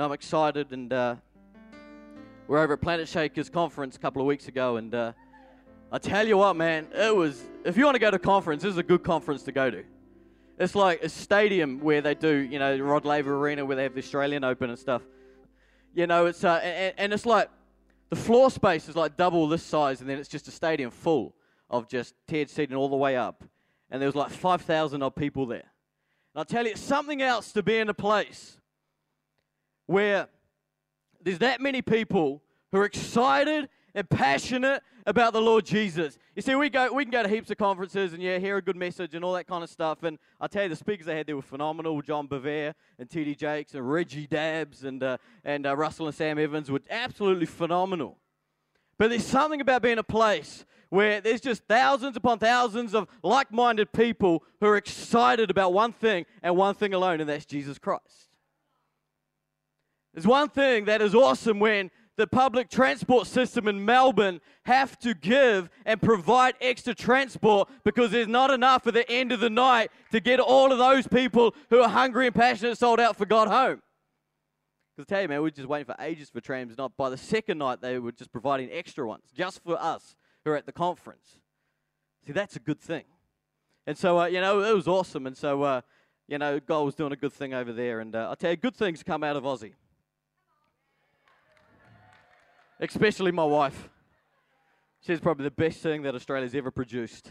and I'm excited. And uh, we're over at Planetshakers conference a couple of weeks ago, and uh, I tell you what, man, it was. If you want to go to conference, this is a good conference to go to. It's like a stadium where they do, you know, Rod Laver Arena where they have the Australian Open and stuff. You know, it's uh, and, and it's like the floor space is like double this size, and then it's just a stadium full of just tiered seating all the way up. And there was like 5,000 odd people there. And I'll tell you, it's something else to be in a place where there's that many people who are excited and passionate about the Lord Jesus. You see, we go, we can go to heaps of conferences and yeah, hear a good message and all that kind of stuff. And I tell you, the speakers they had there were phenomenal. John Bevere and T.D. Jakes and Reggie Dabbs and uh, and uh, Russell and Sam Evans were absolutely phenomenal. But there's something about being a place where there's just thousands upon thousands of like-minded people who are excited about one thing and one thing alone, and that's Jesus Christ. There's one thing that is awesome when the public transport system in Melbourne have to give and provide extra transport because there's not enough at the end of the night to get all of those people who are hungry and passionate sold out for God home. Because I tell you, man, we are just waiting for ages for trams. Not by the second night, they were just providing extra ones just for us who are at the conference. See, that's a good thing. And so, uh, you know, it was awesome. And so, uh, you know, God was doing a good thing over there. And uh, I tell you, good things come out of Aussie especially my wife. She's probably the best thing that Australia's ever produced.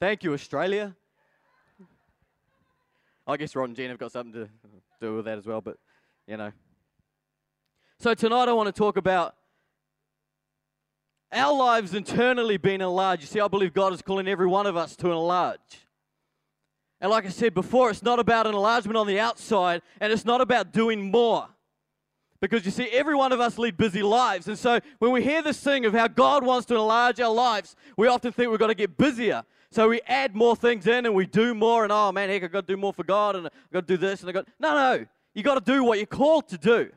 Thank you, Australia. I guess Rod and Jen have got something to do with that as well, but you know. So tonight I want to talk about our lives internally being enlarged. You see, I believe God is calling every one of us to enlarge. And like I said before, it's not about enlargement on the outside, and it's not about doing more. Because you see, every one of us lead busy lives. And so when we hear this thing of how God wants to enlarge our lives, we often think we've got to get busier. So we add more things in and we do more. And oh man, heck, I've got to do more for God and I've got to do this and I've got. No, no. You've got to do what you're called to do.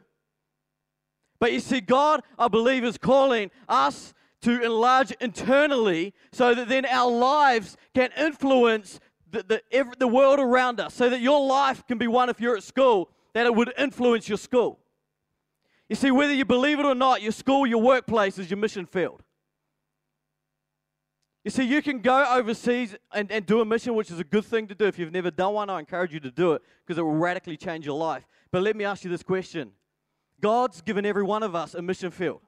But you see, God, I believe, is calling us to enlarge internally so that then our lives can influence the, the, every, the world around us. So that your life can be one, if you're at school, that it would influence your school. You see, whether you believe it or not, your school, your workplace is your mission field. You see, you can go overseas and, and do a mission, which is a good thing to do. If you've never done one, I encourage you to do it because it will radically change your life. But let me ask you this question God's given every one of us a mission field.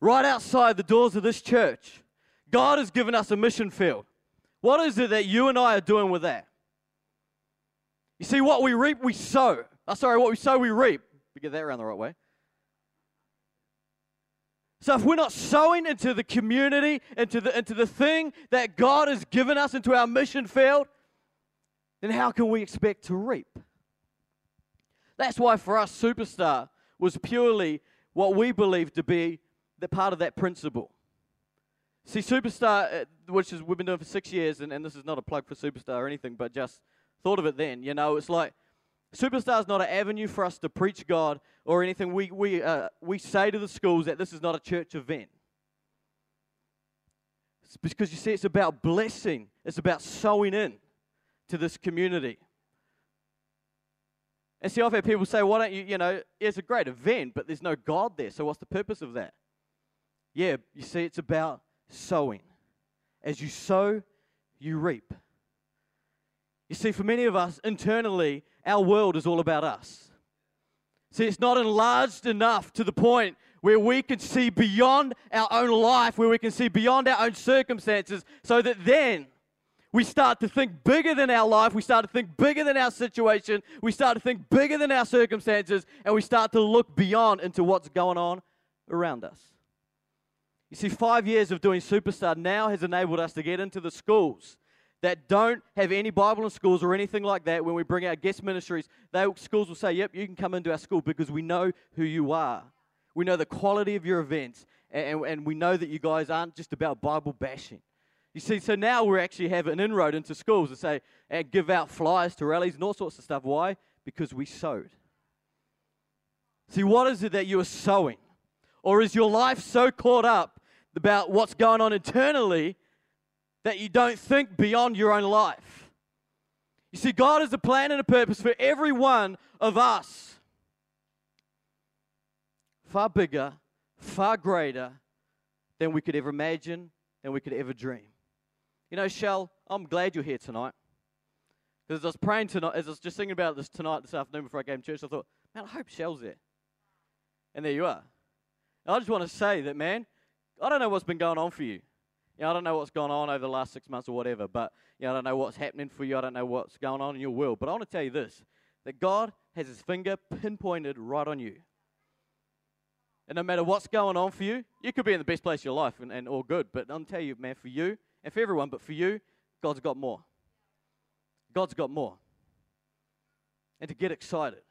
Right outside the doors of this church, God has given us a mission field. What is it that you and I are doing with that? You see, what we reap, we sow. Oh, sorry, what we sow, we reap. We get that around the right way. So if we're not sowing into the community, into the, into the thing that God has given us, into our mission field, then how can we expect to reap? That's why for us, Superstar was purely what we believe to be the part of that principle. See, Superstar, uh, which is we've been doing for six years, and, and this is not a plug for Superstar or anything, but just thought of it then. You know, it's like Superstar is not an avenue for us to preach God or anything. We, we, uh, we say to the schools that this is not a church event. It's because you see, it's about blessing, it's about sowing in to this community. And see, I've had people say, why don't you, you know, it's a great event, but there's no God there. So what's the purpose of that? Yeah, you see, it's about sowing. As you sow, you reap. You see, for many of us internally, our world is all about us. See, it's not enlarged enough to the point where we can see beyond our own life, where we can see beyond our own circumstances, so that then we start to think bigger than our life, we start to think bigger than our situation, we start to think bigger than our circumstances, and we start to look beyond into what's going on around us. You see, five years of doing Superstar now has enabled us to get into the schools that don't have any Bible in schools or anything like that, when we bring our guest ministries, they, schools will say, Yep, you can come into our school because we know who you are. We know the quality of your events, and, and we know that you guys aren't just about Bible bashing. You see, so now we actually have an inroad into schools to say, and give out flyers to rallies and all sorts of stuff. Why? Because we sowed. See, what is it that you are sowing? Or is your life so caught up about what's going on internally that you don't think beyond your own life. You see, God has a plan and a purpose for every one of us. Far bigger, far greater than we could ever imagine, than we could ever dream. You know, Shell, I'm glad you're here tonight. Because as I was praying tonight, as I was just thinking about this tonight, this afternoon before I came to church, I thought, man, I hope Shell's there. And there you are. And I just want to say that, man, I don't know what's been going on for you. You know, I don't know what's gone on over the last six months or whatever, but you know, I don't know what's happening for you. I don't know what's going on in your world. But I want to tell you this that God has his finger pinpointed right on you. And no matter what's going on for you, you could be in the best place of your life and, and all good. But I'll tell you, man, for you and for everyone, but for you, God's got more. God's got more. And to get excited.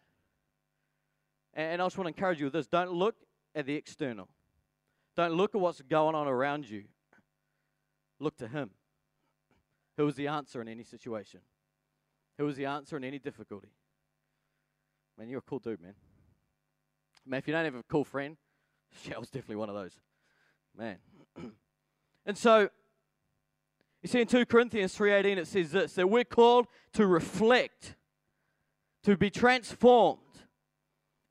And, and I just want to encourage you with this don't look at the external, don't look at what's going on around you. Look to Him, who is the answer in any situation, who is the answer in any difficulty. Man, you're a cool dude, man. Man, if you don't have a cool friend, Shell's definitely one of those. Man. and so, you see in 2 Corinthians 3.18 it says this, that we're called to reflect, to be transformed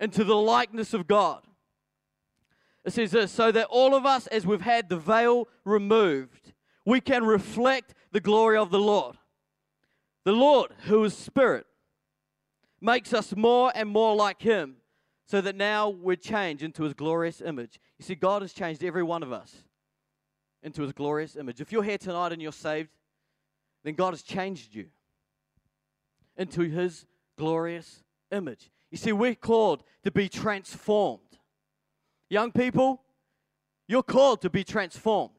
into the likeness of God. It says this, so that all of us, as we've had the veil removed, we can reflect the glory of the Lord. The Lord, who is Spirit, makes us more and more like Him so that now we're changed into His glorious image. You see, God has changed every one of us into His glorious image. If you're here tonight and you're saved, then God has changed you into His glorious image. You see, we're called to be transformed. Young people, you're called to be transformed.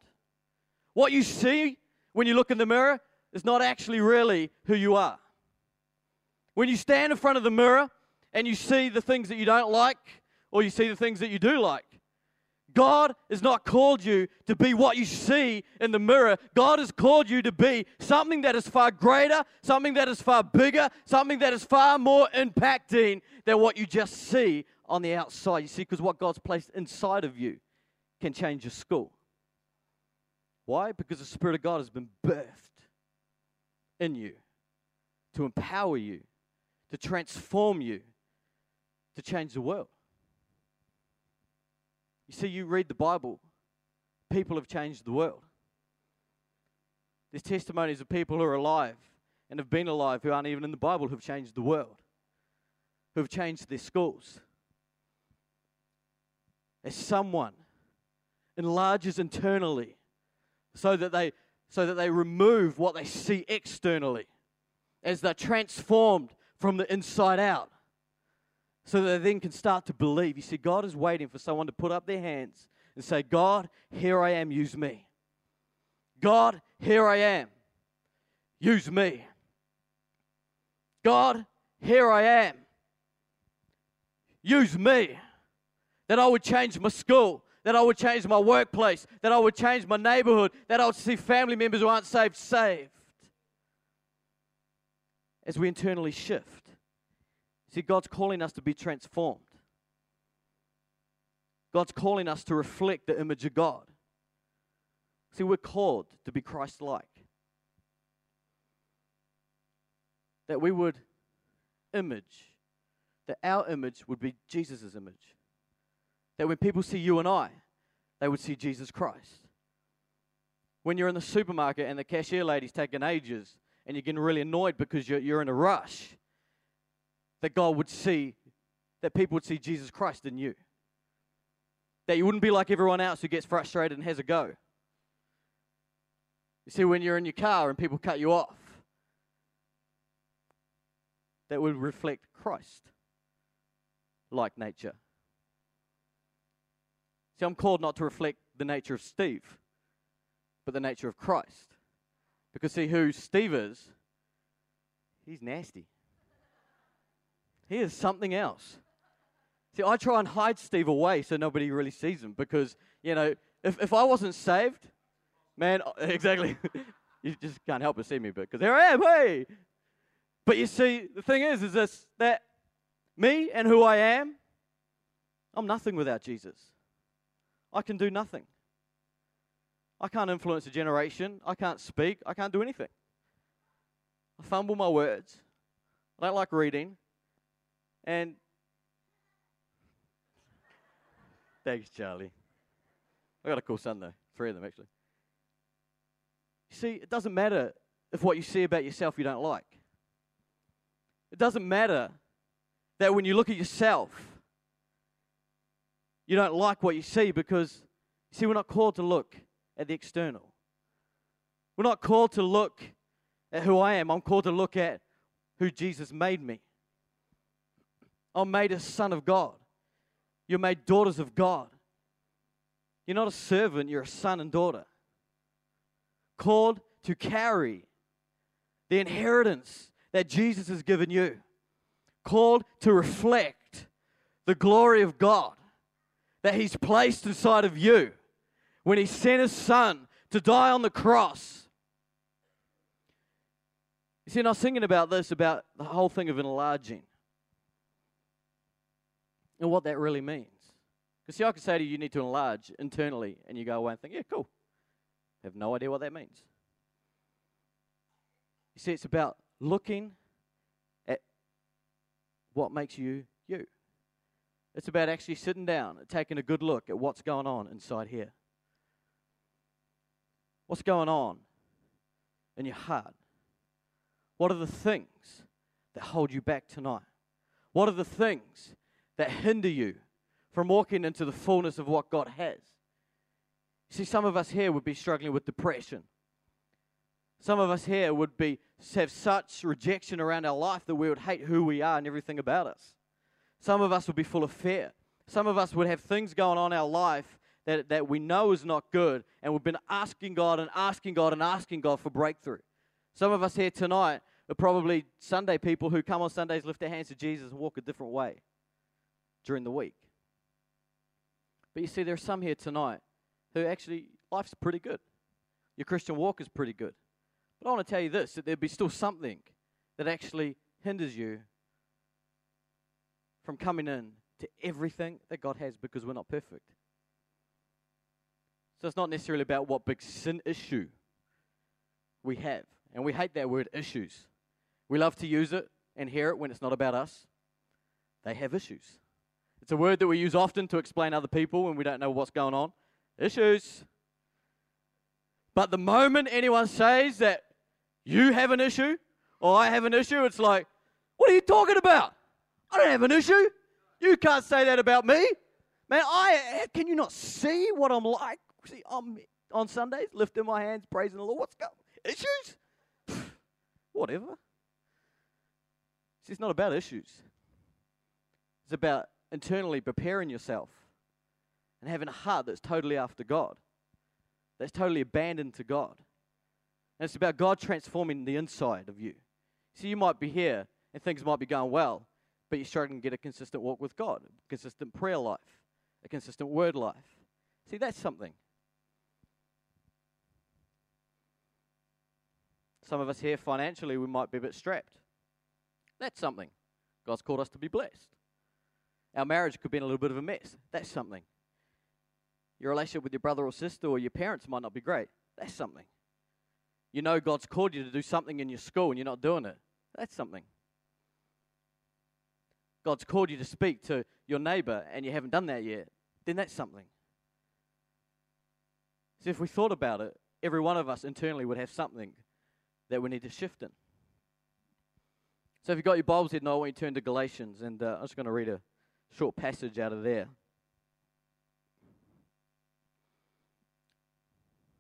What you see when you look in the mirror is not actually really who you are. When you stand in front of the mirror and you see the things that you don't like or you see the things that you do like, God has not called you to be what you see in the mirror. God has called you to be something that is far greater, something that is far bigger, something that is far more impacting than what you just see on the outside. You see, because what God's placed inside of you can change your school. Why? Because the Spirit of God has been birthed in you to empower you, to transform you, to change the world. You see, you read the Bible, people have changed the world. There's testimonies of people who are alive and have been alive who aren't even in the Bible who've changed the world, who've changed their schools. As someone enlarges internally so that they so that they remove what they see externally as they're transformed from the inside out so that they then can start to believe. You see, God is waiting for someone to put up their hands and say, God, here I am, use me. God, here I am, use me. God, here I am, use me. That I would change my school, that I would change my workplace, that I would change my neighborhood, that I would see family members who aren't saved saved. As we internally shift. See, God's calling us to be transformed. God's calling us to reflect the image of God. See, we're called to be Christ like. That we would image, that our image would be Jesus' image. That when people see you and I, they would see Jesus Christ. When you're in the supermarket and the cashier lady's taking ages and you're getting really annoyed because you're, you're in a rush, that God would see, that people would see Jesus Christ in you. That you wouldn't be like everyone else who gets frustrated and has a go. You see, when you're in your car and people cut you off, that would reflect Christ like nature. See, I'm called not to reflect the nature of Steve, but the nature of Christ. Because, see, who Steve is, he's nasty. He is something else. See, I try and hide Steve away so nobody really sees him because, you know, if, if I wasn't saved, man, exactly, you just can't help but see me, but because there I am, hey. But you see, the thing is, is this, that me and who I am, I'm nothing without Jesus. I can do nothing. I can't influence a generation. I can't speak. I can't do anything. I fumble my words. I don't like reading. And thanks, Charlie. I got a cool son though, three of them actually. You see, it doesn't matter if what you see about yourself you don't like. It doesn't matter that when you look at yourself, you don't like what you see because, see, we're not called to look at the external. We're not called to look at who I am. I'm called to look at who Jesus made me. I'm made a son of God. You're made daughters of God. You're not a servant, you're a son and daughter. Called to carry the inheritance that Jesus has given you. Called to reflect the glory of God that He's placed inside of you when He sent His Son to die on the cross. You see, and I was thinking about this, about the whole thing of enlarging and what that really means. Because, see, I could say to you, you need to enlarge internally, and you go away and think, yeah, cool. I have no idea what that means. You see, it's about looking at what makes you you. It's about actually sitting down and taking a good look at what's going on inside here. What's going on in your heart? What are the things that hold you back tonight? What are the things that hinder you from walking into the fullness of what God has? See, some of us here would be struggling with depression. Some of us here would be have such rejection around our life that we would hate who we are and everything about us. Some of us would be full of fear. Some of us would have things going on in our life that, that we know is not good, and we've been asking God and asking God and asking God for breakthrough. Some of us here tonight are probably Sunday people who come on Sundays, lift their hands to Jesus, and walk a different way during the week. But you see, there are some here tonight who actually, life's pretty good. Your Christian walk is pretty good. But I want to tell you this that there'd be still something that actually hinders you from coming in to everything that God has because we're not perfect. So it's not necessarily about what big sin issue we have. And we hate that word issues. We love to use it and hear it when it's not about us. They have issues. It's a word that we use often to explain other people when we don't know what's going on. Issues. But the moment anyone says that you have an issue or I have an issue, it's like, what are you talking about? I don't have an issue. You can't say that about me. Man, I can you not see what I'm like? See, I'm on Sundays, lifting my hands, praising the Lord. What's going issues? Whatever. See, it's not about issues. It's about internally preparing yourself and having a heart that's totally after God, that's totally abandoned to God. And it's about God transforming the inside of you. See, you might be here and things might be going well, but you're struggling to get a consistent walk with God, a consistent prayer life, a consistent word life. See, that's something. Some of us here financially, we might be a bit strapped. That's something. God's called us to be blessed. Our marriage could be in a little bit of a mess. That's something. Your relationship with your brother or sister or your parents might not be great. That's something. You know God's called you to do something in your school and you're not doing it. That's something. God's called you to speak to your neighbor and you haven't done that yet, then that's something. So if we thought about it, every one of us internally would have something that we need to shift in. So if you've got your Bibles here, now I want you to turn to Galatians, and uh, I'm just going to read a short passage out of there.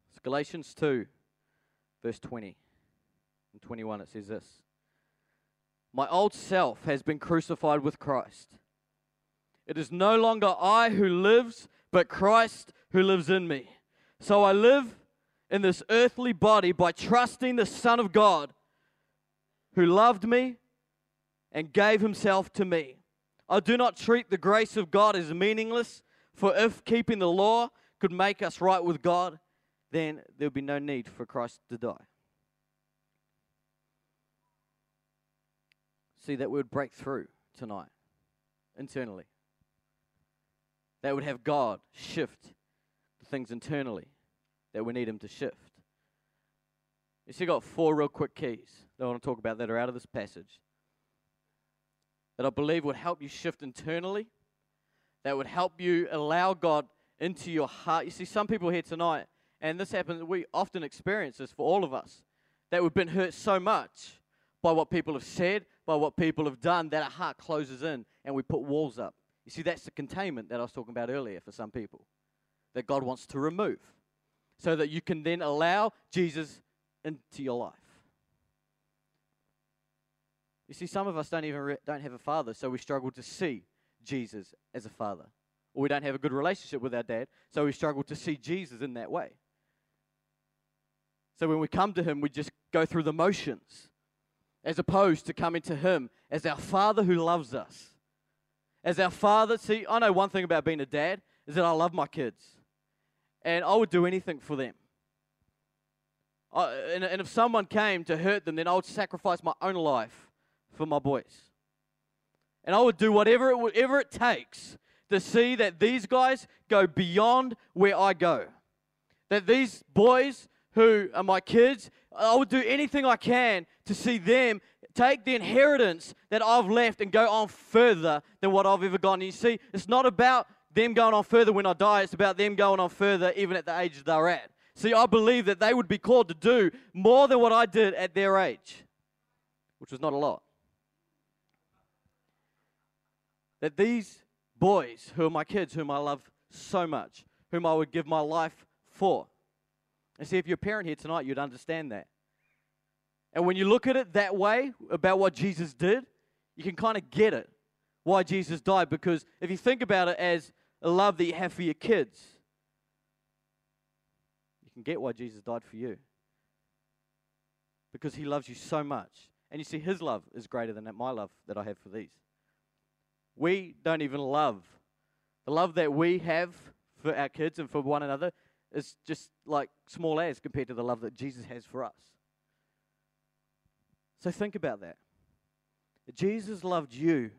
It's Galatians 2, verse 20 and 21. It says this My old self has been crucified with Christ. It is no longer I who lives, but Christ who lives in me. So I live in this earthly body by trusting the Son of God who loved me and gave himself to me. I do not treat the grace of God as meaningless, for if keeping the law could make us right with God, then there would be no need for Christ to die. See, that we would break through tonight internally. That would have God shift the things internally that we need Him to shift. You see, got four real quick keys that I want to talk about that are out of this passage that I believe would help you shift internally, that would help you allow God into your heart. You see, some people here tonight, and this happens, we often experience this for all of us, that we've been hurt so much by what people have said, by what people have done, that our heart closes in and we put walls up. You see, that's the containment that I was talking about earlier for some people that God wants to remove so that you can then allow Jesus into your life. You see, some of us don't even re- don't have a father, so we struggle to see Jesus as a father, or we don't have a good relationship with our dad, so we struggle to see Jesus in that way. So when we come to Him, we just go through the motions, as opposed to coming to Him as our Father who loves us. As our Father, see, I know one thing about being a dad is that I love my kids, and I would do anything for them. I, and, and if someone came to hurt them, then I would sacrifice my own life for my boys. And I would do whatever it, whatever it takes to see that these guys go beyond where I go. That these boys who are my kids, I would do anything I can to see them take the inheritance that I've left and go on further than what I've ever gone. And you see, it's not about them going on further when I die, it's about them going on further even at the age they're at. See, I believe that they would be called to do more than what I did at their age, which was not a lot. That these boys, who are my kids, whom I love so much, whom I would give my life for. And see, if you're a parent here tonight, you'd understand that. And when you look at it that way, about what Jesus did, you can kind of get it, why Jesus died. Because if you think about it as a love that you have for your kids, you can get why Jesus died for you. Because he loves you so much. And you see, his love is greater than my love that I have for these. We don't even love. The love that we have for our kids and for one another is just like small as compared to the love that Jesus has for us. So think about that. Jesus loved you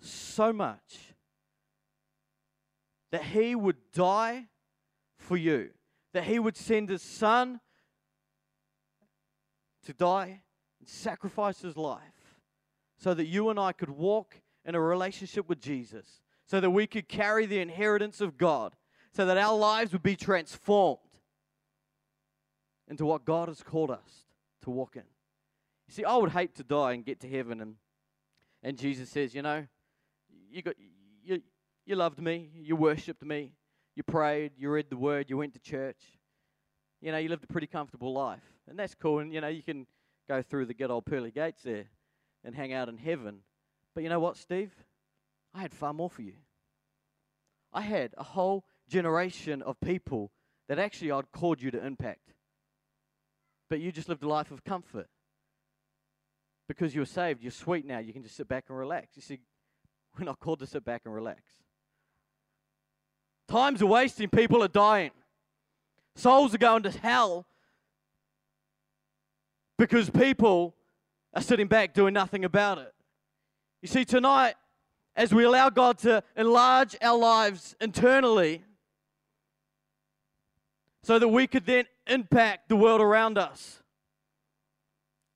so much that he would die for you, that he would send his son to die and sacrifice his life so that you and I could walk in a relationship with Jesus, so that we could carry the inheritance of God, so that our lives would be transformed into what God has called us to walk in. You see, I would hate to die and get to heaven and and Jesus says, you know, you got you you loved me, you worshipped me, you prayed, you read the word, you went to church. You know, you lived a pretty comfortable life. And that's cool and you know, you can go through the good old pearly gates there and hang out in heaven. But you know what, Steve? I had far more for you. I had a whole generation of people that actually I'd called you to impact. But you just lived a life of comfort. Because you were saved, you're sweet now, you can just sit back and relax. You see, we're not called to sit back and relax. Time's are wasting, people are dying. Souls are going to hell because people are sitting back doing nothing about it. You see, tonight, as we allow God to enlarge our lives internally, so that we could then impact the world around us,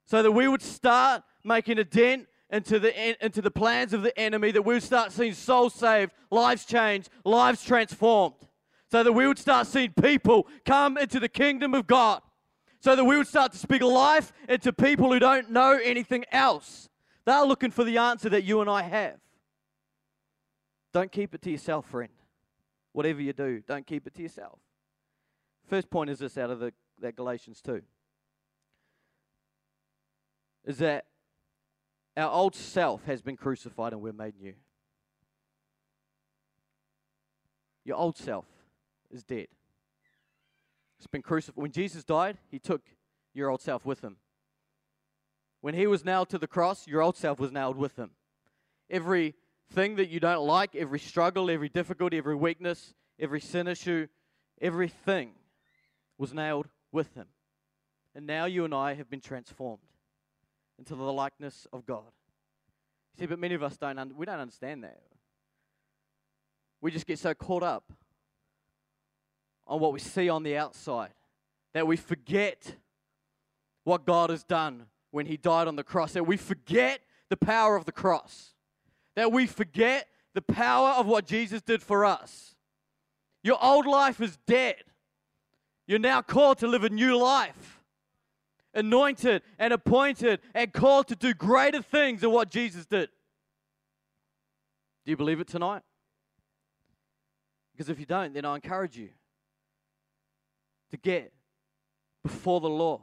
so that we would start making a dent into the, into the plans of the enemy, that we would start seeing souls saved, lives changed, lives transformed, so that we would start seeing people come into the kingdom of God, so that we would start to speak life into people who don't know anything else. They're looking for the answer that you and I have. Don't keep it to yourself, friend. Whatever you do, don't keep it to yourself. First point is this out of the, that Galatians 2 is that our old self has been crucified and we're made new. Your old self is dead. It's been crucified. When Jesus died, he took your old self with him. When he was nailed to the cross, your old self was nailed with him. Every thing that you don't like, every struggle, every difficulty, every weakness, every sin issue, everything was nailed with him. And now you and I have been transformed into the likeness of God. See, but many of us don't, un- we don't understand that. We just get so caught up on what we see on the outside that we forget what God has done when He died on the cross, that we forget the power of the cross, that we forget the power of what Jesus did for us. Your old life is dead. You're now called to live a new life, anointed and appointed and called to do greater things than what Jesus did. Do you believe it tonight? Because if you don't, then I encourage you to get before the Lord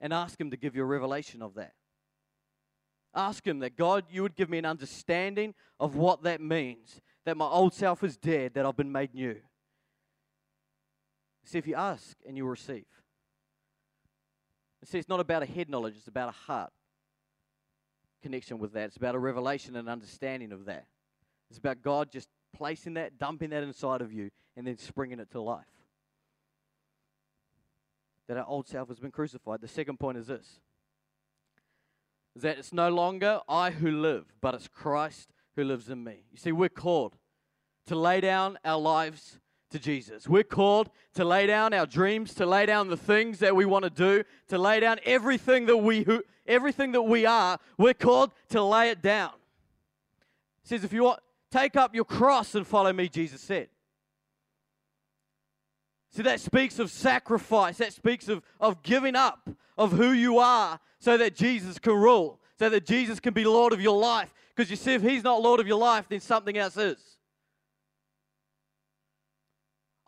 and ask Him to give you a revelation of that. Ask Him that God, you would give me an understanding of what that means. That my old self is dead, that I've been made new. See, if you ask and you receive. See, it's not about a head knowledge, it's about a heart connection with that. It's about a revelation and understanding of that. It's about God just placing that, dumping that inside of you, and then springing it to life. That our old self has been crucified. The second point is this is that it's no longer I who live, but it's Christ who lives in me. You see, we're called to lay down our lives to Jesus. We're called to lay down our dreams, to lay down the things that we want to do, to lay down everything that we who, everything that we are. We're called to lay it down. It says, if you want, take up your cross and follow me, Jesus said. See, that speaks of sacrifice. That speaks of, of giving up of who you are so that Jesus can rule, so that Jesus can be Lord of your life. Because you see, if He's not Lord of your life, then something else is.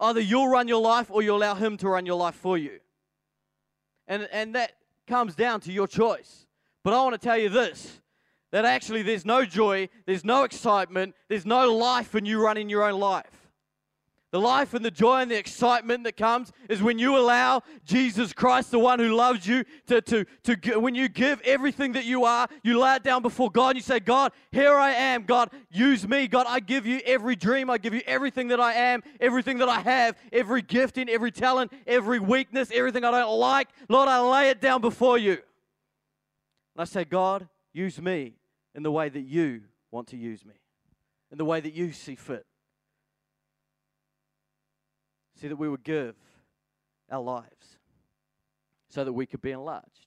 Either you'll run your life or you allow Him to run your life for you. And, and that comes down to your choice. But I want to tell you this that actually there's no joy, there's no excitement, there's no life in you running your own life. The life and the joy and the excitement that comes is when you allow Jesus Christ, the one who loves you, to, to, to when you give everything that you are, you lay it down before God and you say, God, here I am. God, use me. God, I give you every dream. I give you everything that I am, everything that I have, every gifting, every talent, every weakness, everything I don't like. Lord, I lay it down before you. And I say, God, use me in the way that you want to use me, in the way that you see fit. See, that we would give our lives so that we could be enlarged.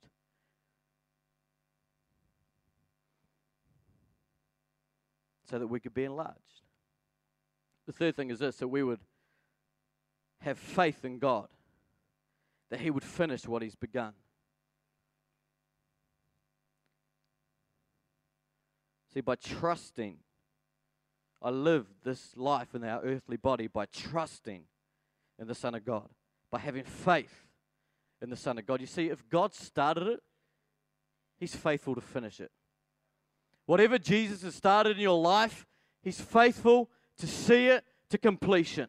So that we could be enlarged. The third thing is this that we would have faith in God, that He would finish what He's begun. See, by trusting, I live this life in our earthly body by trusting in the Son of God, by having faith in the Son of God. You see, if God started it, He's faithful to finish it. Whatever Jesus has started in your life, He's faithful to see it to completion.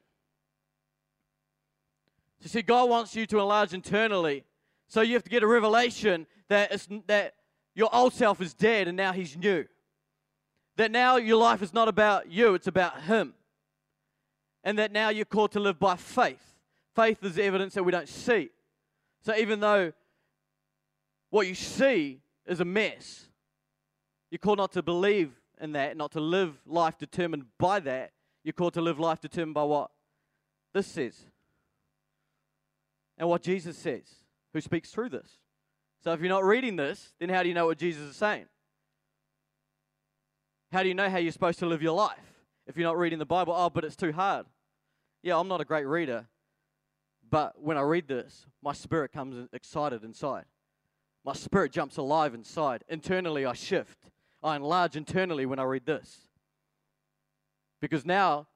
So, see, God wants you to enlarge internally. So you have to get a revelation that, it's, that your old self is dead and now He's new. That now your life is not about you, it's about Him and that now you're called to live by faith. Faith is evidence that we don't see. So even though what you see is a mess, you're called not to believe in that, not to live life determined by that. You're called to live life determined by what this says and what Jesus says, who speaks through this. So if you're not reading this, then how do you know what Jesus is saying? How do you know how you're supposed to live your life if you're not reading the Bible? Oh, but it's too hard. Yeah, I'm not a great reader, but when I read this, my spirit comes excited inside. My spirit jumps alive inside. Internally, I shift. I enlarge internally when I read this. Because now,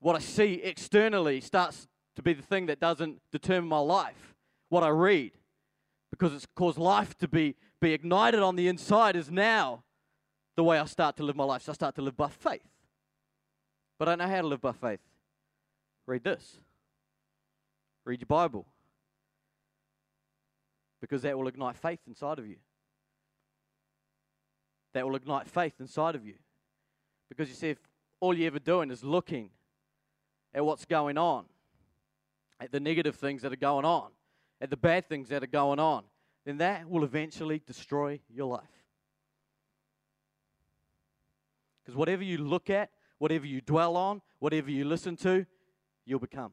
what I see externally starts to be the thing that doesn't determine my life. What I read, because it's caused life to be, be ignited on the inside, is now the way I start to live my life. So I start to live by faith. But I don't know how to live by faith. Read this. Read your Bible. Because that will ignite faith inside of you. That will ignite faith inside of you. Because you see, if all you're ever doing is looking at what's going on, at the negative things that are going on, at the bad things that are going on, then that will eventually destroy your life. Because whatever you look at, whatever you dwell on, whatever you listen to, you'll become.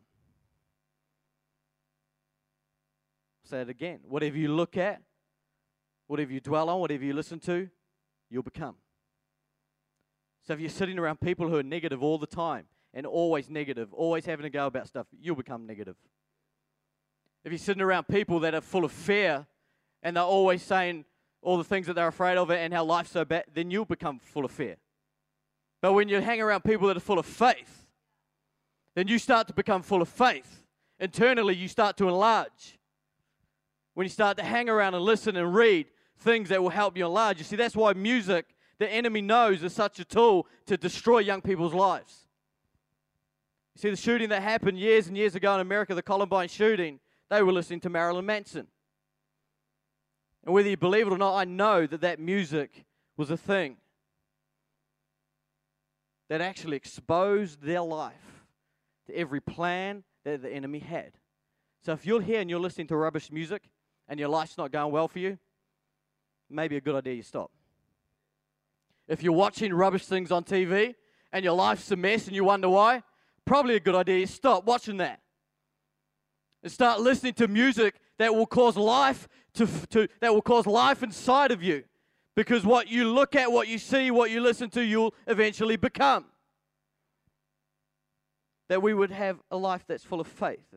Say it again. Whatever you look at, whatever you dwell on, whatever you listen to, you'll become. So if you're sitting around people who are negative all the time and always negative, always having to go about stuff, you'll become negative. If you're sitting around people that are full of fear and they're always saying all the things that they're afraid of and how life's so bad, then you'll become full of fear. But when you hang around people that are full of faith, then you start to become full of faith. Internally, you start to enlarge. When you start to hang around and listen and read things that will help you enlarge, you see, that's why music, the enemy knows, is such a tool to destroy young people's lives. You see, the shooting that happened years and years ago in America, the Columbine shooting, they were listening to Marilyn Manson. And whether you believe it or not, I know that that music was a thing that actually exposed their life to every plan that the enemy had. So if you're here and you're listening to rubbish music and your life's not going well for you, maybe a good idea you stop. If you're watching rubbish things on TV and your life's a mess and you wonder why, probably a good idea you stop watching that and start listening to music that will cause life to, to that will cause life inside of you because what you look at what you see what you listen to you'll eventually become that we would have a life that's full of faith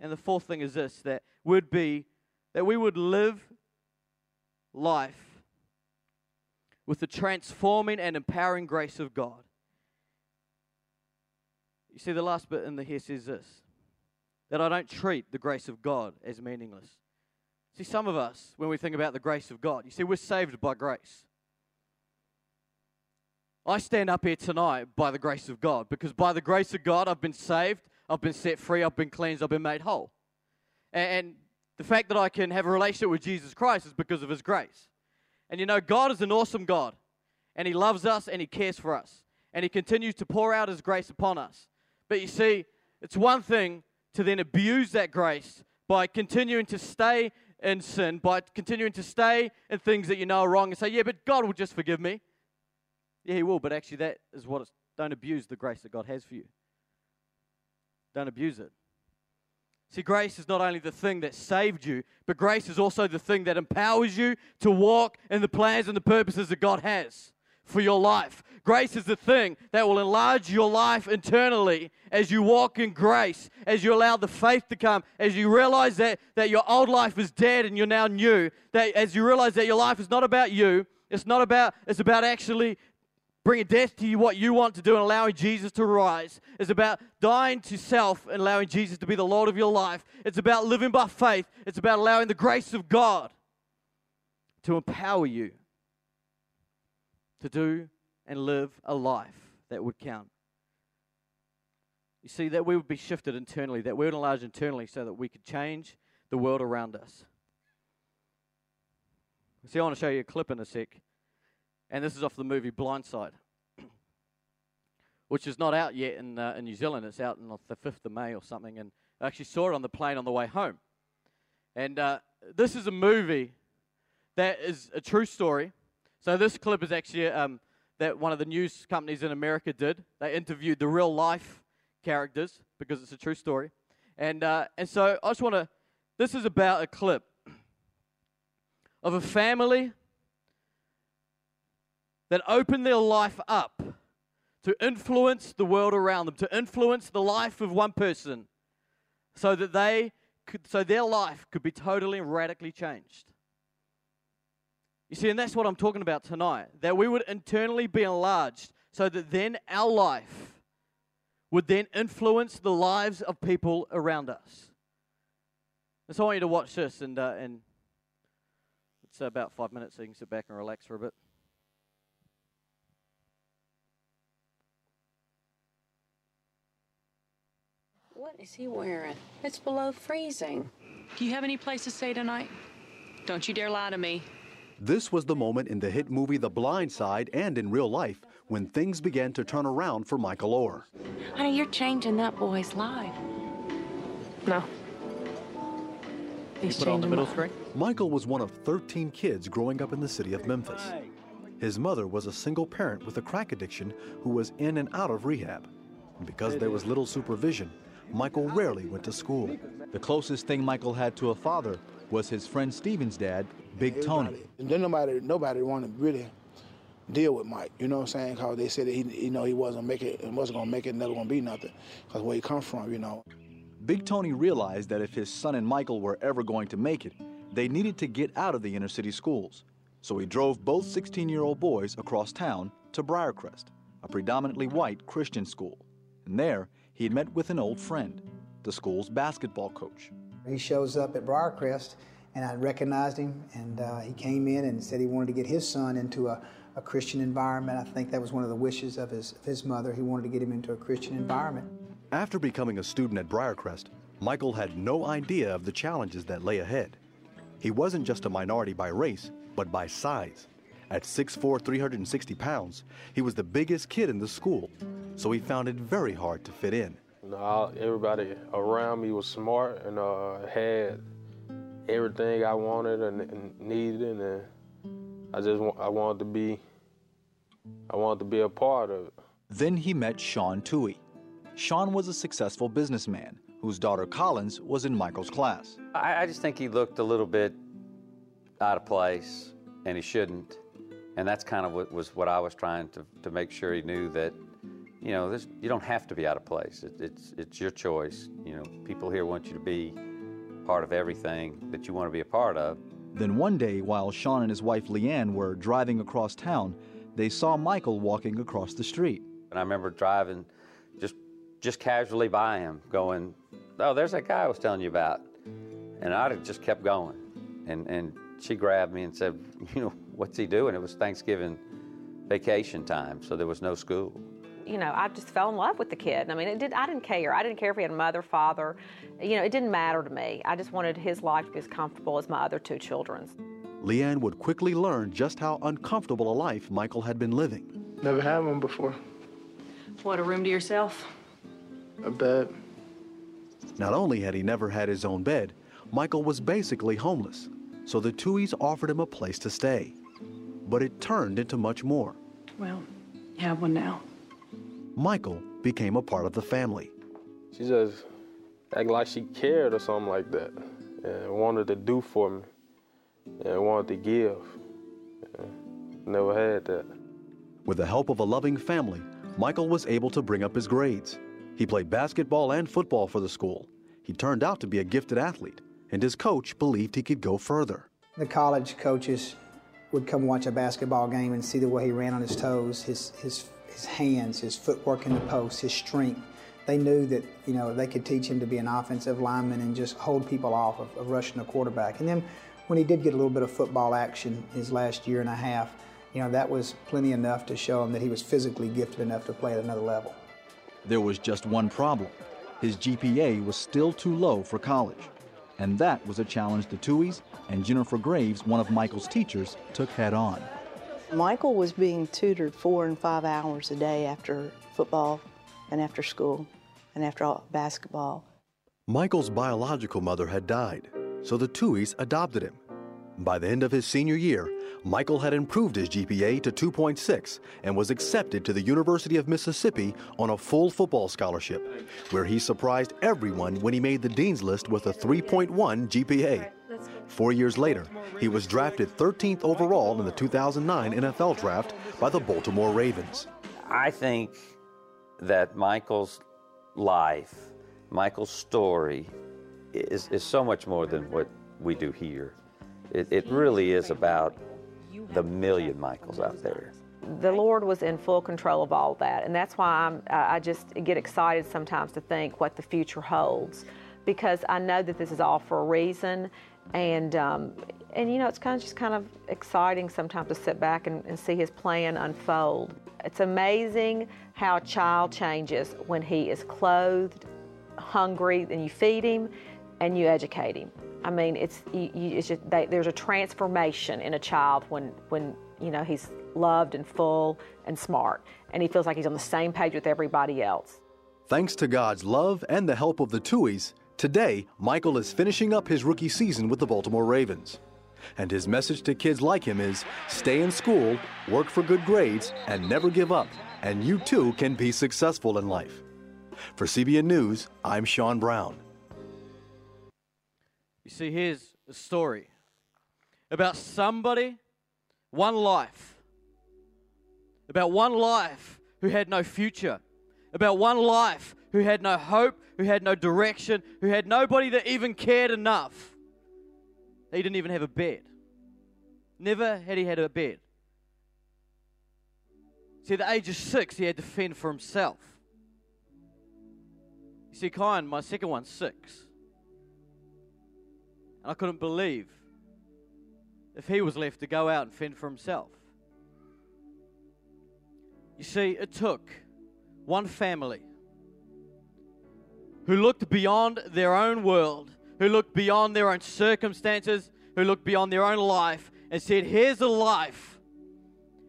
and the fourth thing is this that would be that we would live life with the transforming and empowering grace of God you see the last bit in the here says this that I don't treat the grace of God as meaningless. See, some of us, when we think about the grace of God, you see, we're saved by grace. I stand up here tonight by the grace of God because by the grace of God, I've been saved, I've been set free, I've been cleansed, I've been made whole. And the fact that I can have a relationship with Jesus Christ is because of His grace. And you know, God is an awesome God, and He loves us and He cares for us, and He continues to pour out His grace upon us. But you see, it's one thing to then abuse that grace by continuing to stay in sin, by continuing to stay in things that you know are wrong and say, yeah, but God will just forgive me. Yeah, He will, but actually, that is what it's. Don't abuse the grace that God has for you. Don't abuse it. See, grace is not only the thing that saved you, but grace is also the thing that empowers you to walk in the plans and the purposes that God has for your life. Grace is the thing that will enlarge your life internally as you walk in grace, as you allow the faith to come, as you realize that, that your old life is dead and you're now new, that as you realize that your life is not about you, it's not about, it's about actually bringing death to you what you want to do and allowing Jesus to rise. It's about dying to self and allowing Jesus to be the Lord of your life. It's about living by faith. It's about allowing the grace of God to empower you to do and live a life that would count. You see, that we would be shifted internally, that we would enlarge internally so that we could change the world around us. See, I want to show you a clip in a sec. And this is off the movie Blind Side, which is not out yet in, uh, in New Zealand. It's out on the 5th of May or something. And I actually saw it on the plane on the way home. And uh, this is a movie that is a true story so this clip is actually um, that one of the news companies in America did. They interviewed the real life characters because it's a true story. And, uh, and so I just want to, this is about a clip of a family that open their life up to influence the world around them, to influence the life of one person so that they could, so their life could be totally and radically changed. You see, and that's what I'm talking about tonight. That we would internally be enlarged so that then our life would then influence the lives of people around us. And so I want you to watch this, and, uh, and it's about five minutes so you can sit back and relax for a bit. What is he wearing? It's below freezing. Do you have any place to stay tonight? Don't you dare lie to me. This was the moment in the hit movie The Blind Side and in real life when things began to turn around for Michael Oher. Honey, you're changing that boy's life. No. He's Put on the middle mine. screen. Michael was one of 13 kids growing up in the city of Memphis. His mother was a single parent with a crack addiction who was in and out of rehab. And because there was little supervision, Michael rarely went to school. The closest thing Michael had to a father was his friend Steven's dad, Big Tony. And then nobody, nobody wanted to really deal with Mike. You know what I'm saying? Because they said that he, you know, he wasn't make it, wasn't gonna make it, never gonna be nothing. Because where he come from, you know. Big Tony realized that if his son and Michael were ever going to make it, they needed to get out of the inner city schools. So he drove both 16 year old boys across town to Briarcrest, a predominantly white Christian school. And there, he had met with an old friend, the school's basketball coach. He shows up at Briarcrest, and I recognized him, and uh, he came in and said he wanted to get his son into a, a Christian environment. I think that was one of the wishes of his, of his mother. He wanted to get him into a Christian environment. After becoming a student at Briarcrest, Michael had no idea of the challenges that lay ahead. He wasn't just a minority by race, but by size. At 6'4, 360 pounds, he was the biggest kid in the school, so he found it very hard to fit in. No, everybody around me was smart and uh, had everything I wanted and, and, needed, and I just I wanted to be I wanted to be a part of it. Then he met Sean Tuohy. Sean was a successful businessman whose daughter Collins was in Michael's class. I, I just think he looked a little bit out of place, and he shouldn't. And that's kind of what was what I was trying to, to make sure he knew that, you know, this, you don't have to be out of place. It, it's, it's your choice. You know, people here want you to be part of everything that you want to be a part of. Then one day, while Sean and his wife Leigh Anne were driving across town, they saw Michael walking across the street. And I remember driving just just casually by him, going, "Oh, there's that guy I was telling you about," and I just kept going. And and she grabbed me and said, "You know, what's he doing?" It was Thanksgiving vacation time, so there was no school. You know, I just fell in love with the kid. I mean, it did. I didn't care. I didn't care if he had a mother, father. You know, it didn't matter to me. I just wanted his life to be as comfortable as my other two children's. Leigh Anne would quickly learn just how uncomfortable a life Michael had been living. Never had one before. What, a room to yourself? A bed. Not only had he never had his own bed, Michael was basically homeless, so the Tuohys offered him a place to stay. But it turned into much more. Well, you have one now. Michael became a part of the family. She just acted like she cared or something like that and wanted to do for me and wanted to give. Never had that. With the help of a loving family, Michael was able to bring up his grades. He played basketball and football for the school. He turned out to be a gifted athlete, and his coach believed he could go further. The college coaches would come watch a basketball game and see the way he ran on his toes, his, his, his hands, his footwork in the post, his strength. They knew that you know they could teach him to be an offensive lineman and just hold people off of, of rushing the quarterback. And then when he did get a little bit of football action his last year and a half, you know, that was plenty enough to show him that he was physically gifted enough to play at another level. There was just one problem. His GPA was still too low for college. And that was a challenge the Tuohys and Jennifer Graves, one of Michael's teachers, took head on. Michael was being tutored four and five hours a day after football and after school and after basketball. Michael's biological mother had died, so the Tuohys adopted him. By the end of his senior year, Michael had improved his GPA to 2.6 and was accepted to the University of Mississippi on a full football scholarship, where he surprised everyone when he made the dean's list with a 3.1 GPA. Four years later, he was drafted 13th overall in the 2009 NFL draft by the Baltimore Ravens. I think that Michael's life, Michael's story, is, is so much more than what we do here. It, it really is about the million Michaels out there. The Lord was in full control of all that, and that's why I'm, I just get excited sometimes to think what the future holds, because I know that this is all for a reason, and um, and you know it's kind of just kind of exciting sometimes to sit back and, and see His plan unfold. It's amazing how a child changes when he is clothed, hungry, and you feed him, and you educate him. I mean, it's, you, you, it's just, they, there's a transformation in a child when, when you know he's loved and full and smart, and he feels like he's on the same page with everybody else. Thanks to God's love and the help of the Tuohys, today Michael is finishing up his rookie season with the Baltimore Ravens. And his message to kids like him is stay in school, work for good grades, and never give up, and you too can be successful in life. For CBN News, I'm Sean Brown. You see, here's a story about somebody, one life, about one life who had no future, about one life who had no hope, who had no direction, who had nobody that even cared enough. He didn't even have a bed. Never had he had a bed. See, at the age of six, he had to fend for himself. You see, Kyan, my second one's six. And I couldn't believe if he was left to go out and fend for himself. You see, it took one family who looked beyond their own world, who looked beyond their own circumstances, who looked beyond their own life, and said, Here's a life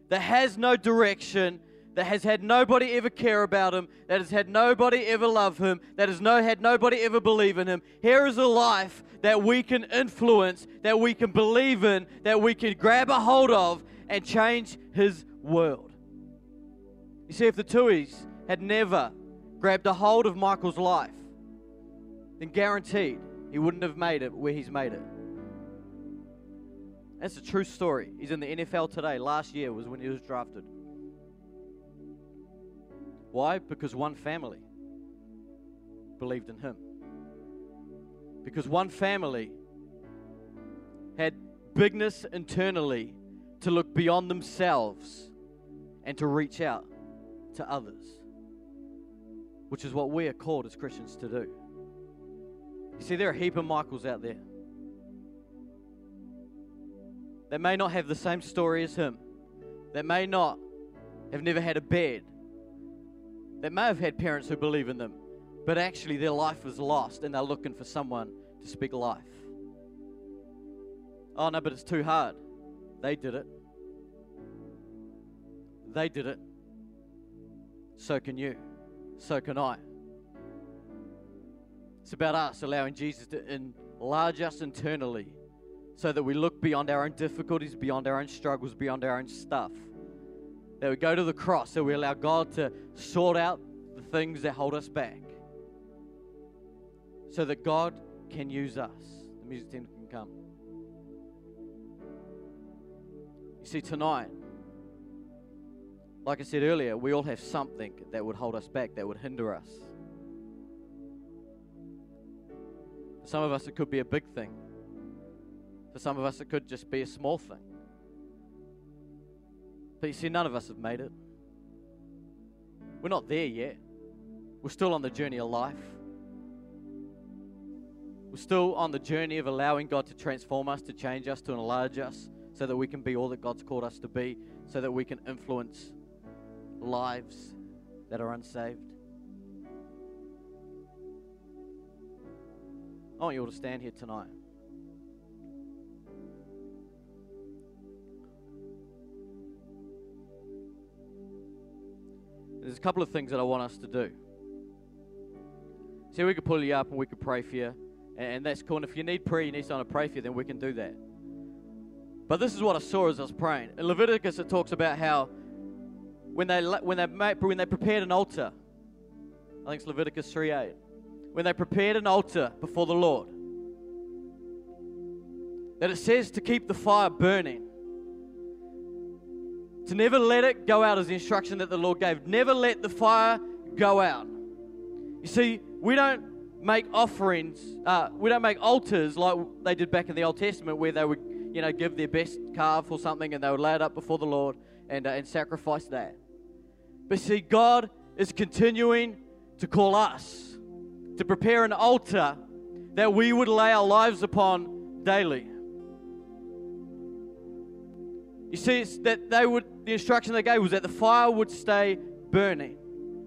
that has no direction, that has had nobody ever care about him, that has had nobody ever love him, that has no, had nobody ever believe in him. Here is a life that we can influence, that we can believe in, that we can grab a hold of and change his world. You see, if the Tuohys had never grabbed a hold of Michael's life, then guaranteed he wouldn't have made it where he's made it. That's a true story. He's in the NFL today. Last year was when he was drafted. Why? Because one family believed in him. Because one family had bigness internally to look beyond themselves and to reach out to others, which is what we are called as Christians to do. You see, there are a heap of Michaels out there They may not have the same story as him, They may not have never had a bed, They may have had parents who believe in them, but actually their life was lost and they're looking for someone to speak life. Oh no, but it's too hard. They did it. They did it. So can you. So can I. It's about us allowing Jesus to enlarge us internally so that we look beyond our own difficulties, beyond our own struggles, beyond our own stuff. That we go to the cross, that we allow God to sort out the things that hold us back. So that God can use us. The music team can come. You see, tonight, like I said earlier, we all have something that would hold us back, that would hinder us. Some of us, it could be a big thing. For some of us, it could just be a small thing. But you see, none of us have made it. We're not there yet. We're still on the journey of life. We're still on the journey of allowing God to transform us, to change us, to enlarge us, so that we can be all that God's called us to be, so that we can influence lives that are unsaved. I want you all to stand here tonight. There's a couple of things that I want us to do. See, we could pull you up and we could pray for you, and that's cool. And if you need prayer, you need someone to pray for you, then we can do that. But this is what I saw as I was praying. In Leviticus, it talks about how when they when they made, when they prepared an altar, I think it's Leviticus 3:8. When they prepared an altar before the Lord, that it says to keep the fire burning to never let it go out as the instruction that the Lord gave. Never let the fire go out. You see, we don't make offerings, uh, we don't make altars like they did back in the Old Testament where they would, you know, give their best calf or something and they would lay it up before the Lord and, uh, and sacrifice that. But see, God is continuing to call us to prepare an altar that we would lay our lives upon daily. You see, it's that they would, the instruction they gave was that the fire would stay burning.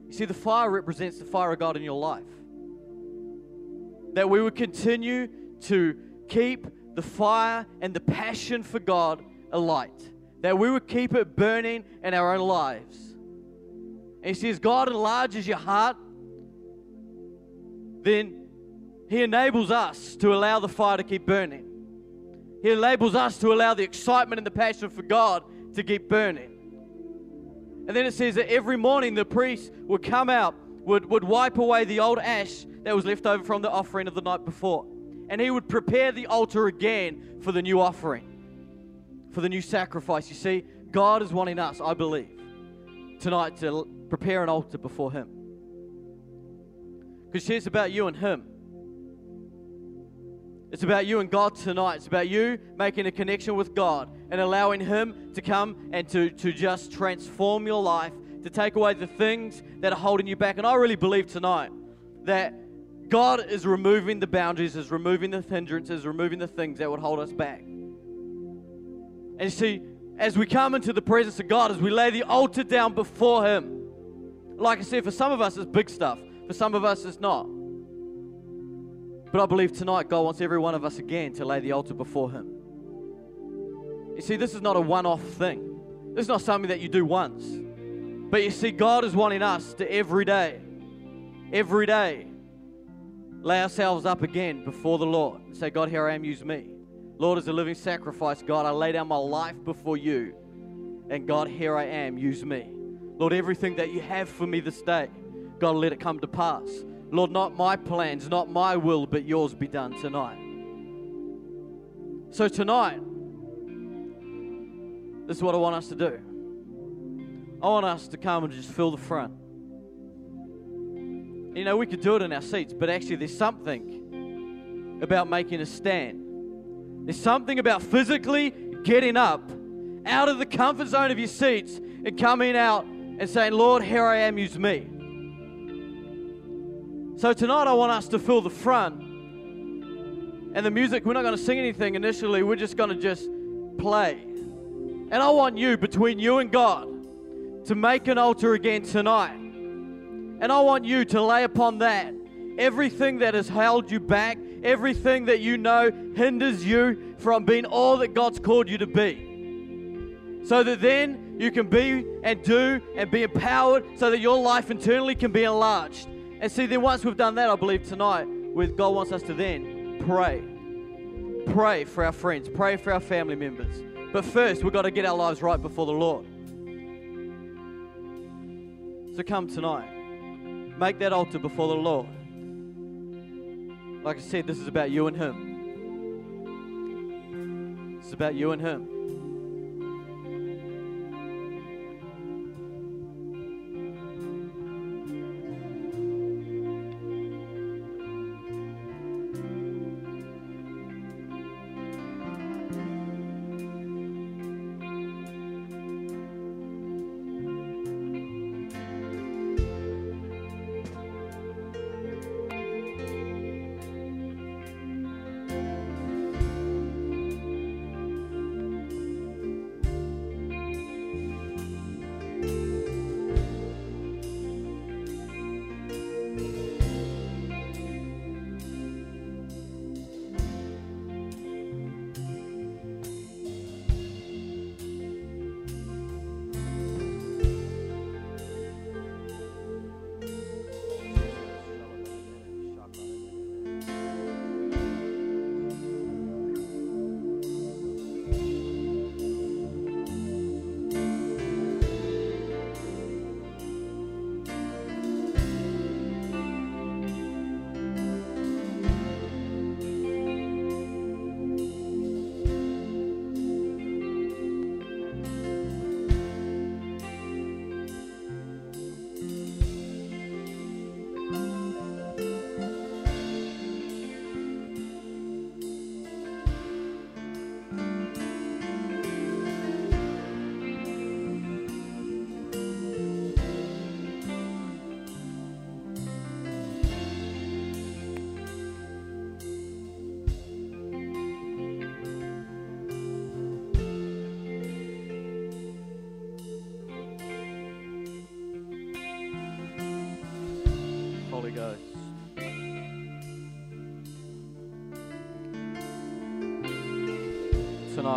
You see, the fire represents the fire of God in your life. That we would continue to keep the fire and the passion for God alight. That we would keep it burning in our own lives. And see, as God enlarges your heart, then He enables us to allow the fire to keep burning. He enables us to allow the excitement and the passion for God to keep burning. And then it says that every morning the priest would come out, would, would wipe away the old ash that was left over from the offering of the night before. and he would prepare the altar again for the new offering, for the new sacrifice. You see, God is wanting us, I believe, tonight to prepare an altar before him. Because it's about you and him. It's about you and God tonight. It's about you making a connection with God and allowing Him to come and to, to just transform your life, to take away the things that are holding you back. And I really believe tonight that God is removing the boundaries, is removing the hindrances, is removing the things that would hold us back. And you see, as we come into the presence of God, as we lay the altar down before Him, like I said, for some of us it's big stuff, for some of us it's not. But I believe tonight God wants every one of us again to lay the altar before Him. You see, this is not a one off thing, this is not something that you do once. But you see, God is wanting us to every day, every day, lay ourselves up again before the Lord and say, God, here I am, use me. Lord, as a living sacrifice, God, I lay down my life before you. And God, here I am, use me. Lord, everything that you have for me this day, God, let it come to pass. Lord, not my plans, not my will, but yours be done tonight. So, tonight, this is what I want us to do. I want us to come and just fill the front. You know, we could do it in our seats, but actually, there's something about making a stand. There's something about physically getting up out of the comfort zone of your seats and coming out and saying, Lord, here I am, use me. So tonight I want us to fill the front. And the music, we're not going to sing anything initially, we're just going to just play. And I want you, between you and God, to make an altar again tonight. And I want you to lay upon that everything that has held you back, everything that you know hinders you from being all that God's called you to be. So that then you can be and do and be empowered so that your life internally can be enlarged. And see, then once we've done that, I believe tonight, with God wants us to then pray. Pray for our friends, pray for our family members. But first, we've got to get our lives right before the Lord. So come tonight. Make that altar before the Lord. Like I said, this is about you and Him. Is about you and Him.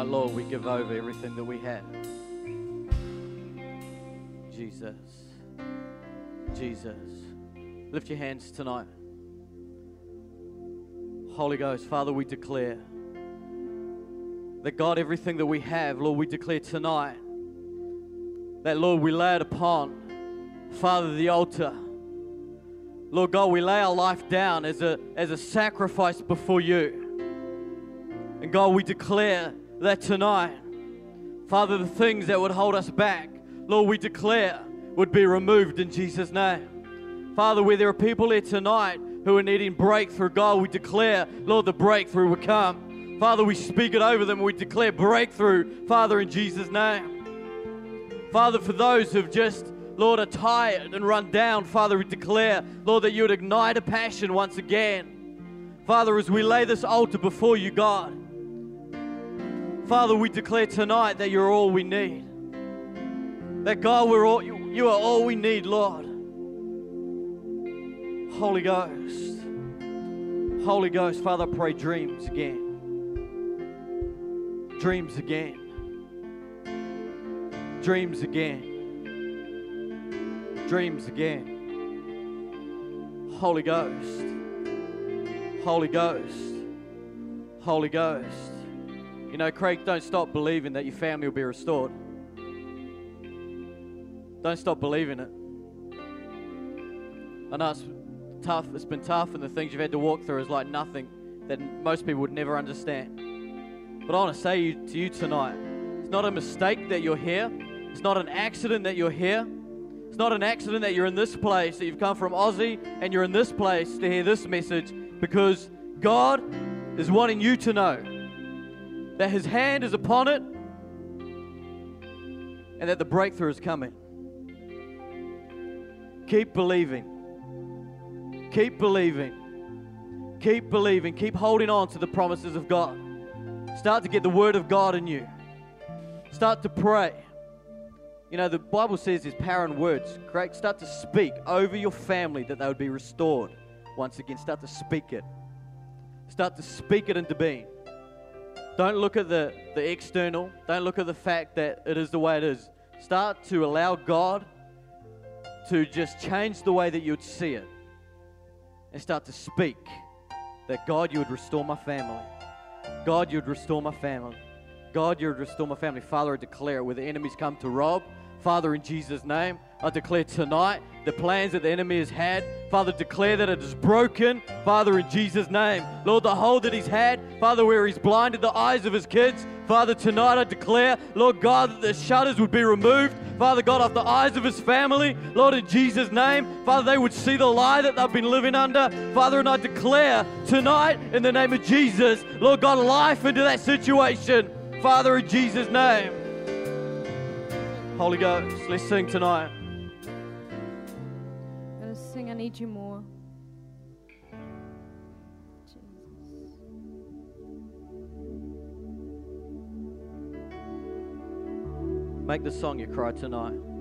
Lord, we give over everything that we have. Jesus. Jesus. Lift your hands tonight. Holy Ghost, Father, we declare that God, everything that we have, Lord, we declare tonight that, Lord, we lay it upon, Father, the altar. Lord God, we lay our life down as a, as a sacrifice before you. And God, we declare that tonight, Father, the things that would hold us back, Lord, we declare would be removed in Jesus' name. Father, where there are people here tonight who are needing breakthrough, God, we declare, Lord, the breakthrough will come. Father, we speak it over them. We declare breakthrough, Father, in Jesus' name. Father, for those who've just, Lord, are tired and run down, Father, we declare, Lord, that you would ignite a passion once again. Father, as we lay this altar before you, God, Father, we declare tonight that you're all we need. That God, we're all, you are all we need, Lord. Holy Ghost. Holy Ghost, Father, I pray dreams again. Dreams again. Dreams again. Dreams again. Holy Ghost. Holy Ghost. Holy Ghost. You know, Craig, don't stop believing that your family will be restored. Don't stop believing it. I know it's tough, it's been tough, and the things you've had to walk through is like nothing that most people would never understand. But I want to say to you tonight it's not a mistake that you're here, it's not an accident that you're here. It's not an accident that you're in this place, that you've come from Aussie and you're in this place to hear this message because God is wanting you to know that His hand is upon it and that the breakthrough is coming. Keep believing. Keep believing. Keep believing. Keep holding on to the promises of God. Start to get the Word of God in you. Start to pray. You know, the Bible says there's power in words. Correct? Start to speak over your family that they would be restored once again. Start to speak it. Start to speak it into being. Don't look at the, the external. Don't look at the fact that it is the way it is. Start to allow God to just change the way that you'd see it and start to speak that God, you would restore my family. God, you would restore my family. God, you would restore my family. Father, I declare where the enemies come to rob, Father, in Jesus' name, I declare tonight the plans that the enemy has had, Father, declare that it is broken, Father, in Jesus' name. Lord, the hold that he's had, Father, where he's blinded the eyes of his kids, Father, tonight I declare, Lord God, that the shutters would be removed, Father God, off the eyes of his family, Lord, in Jesus' name, Father, they would see the lie that they've been living under, Father, and I declare tonight, in the name of Jesus, Lord God, life into that situation, Father, in Jesus' name. Holy Ghost, let's sing tonight. I Need You More. Make the song you cry tonight.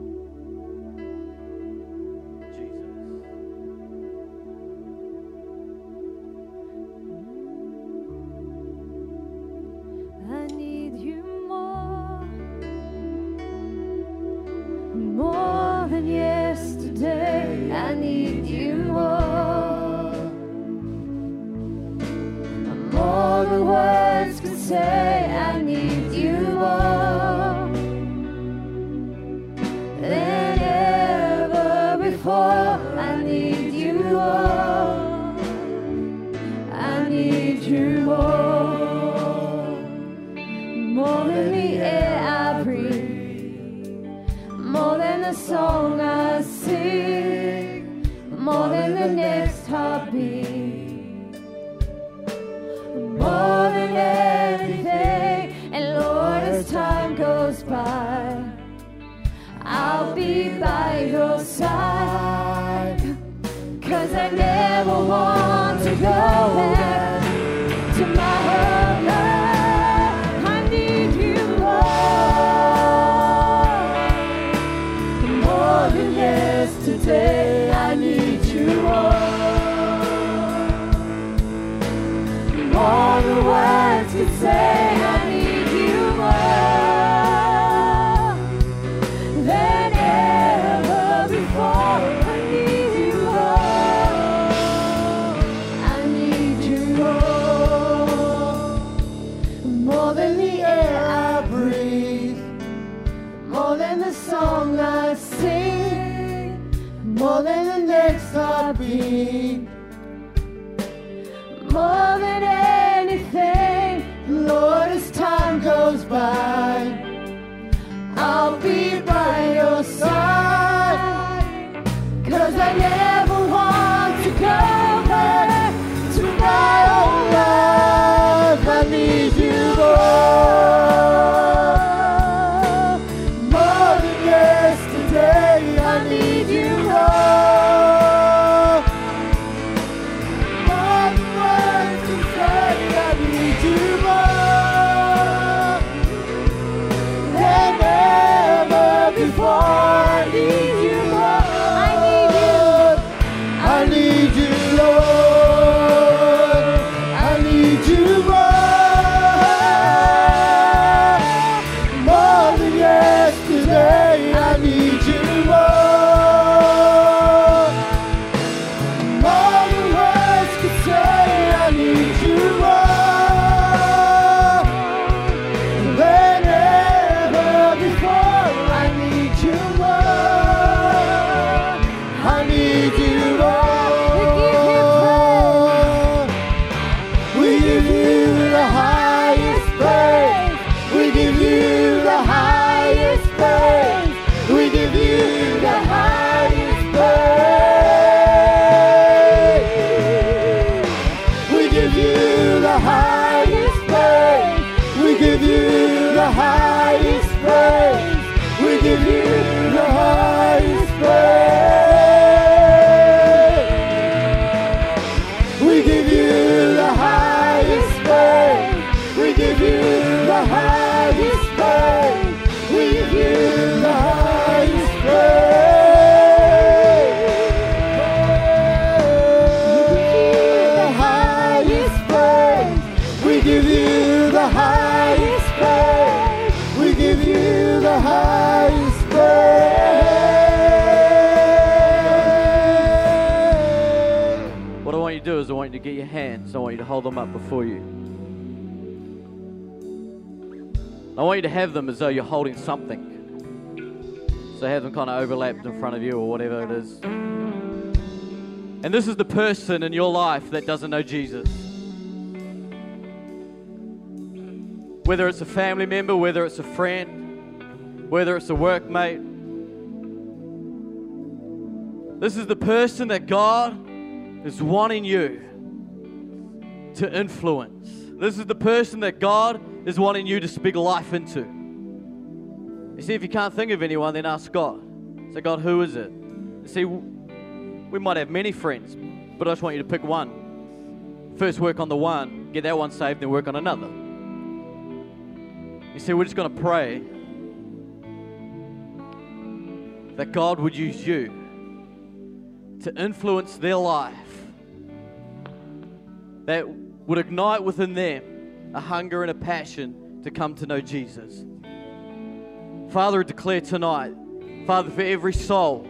Them up before you. I want you to have them as though you're holding something. So have them kind of overlapped in front of you or whatever it is. And this is the person in your life that doesn't know Jesus. Whether it's a family member, whether it's a friend, whether it's a workmate. This is the person that God is wanting you to influence. This is the person that God is wanting you to speak life into. You see, if you can't think of anyone, then ask God. Say, God, who is it? You see, we might have many friends, but I just want you to pick one. First, work on the one, get that one saved, then work on another. You see, we're just going to pray that God would use you to influence their life, that would ignite within them a hunger and a passion to come to know Jesus. Father, I declare tonight, Father, for every soul,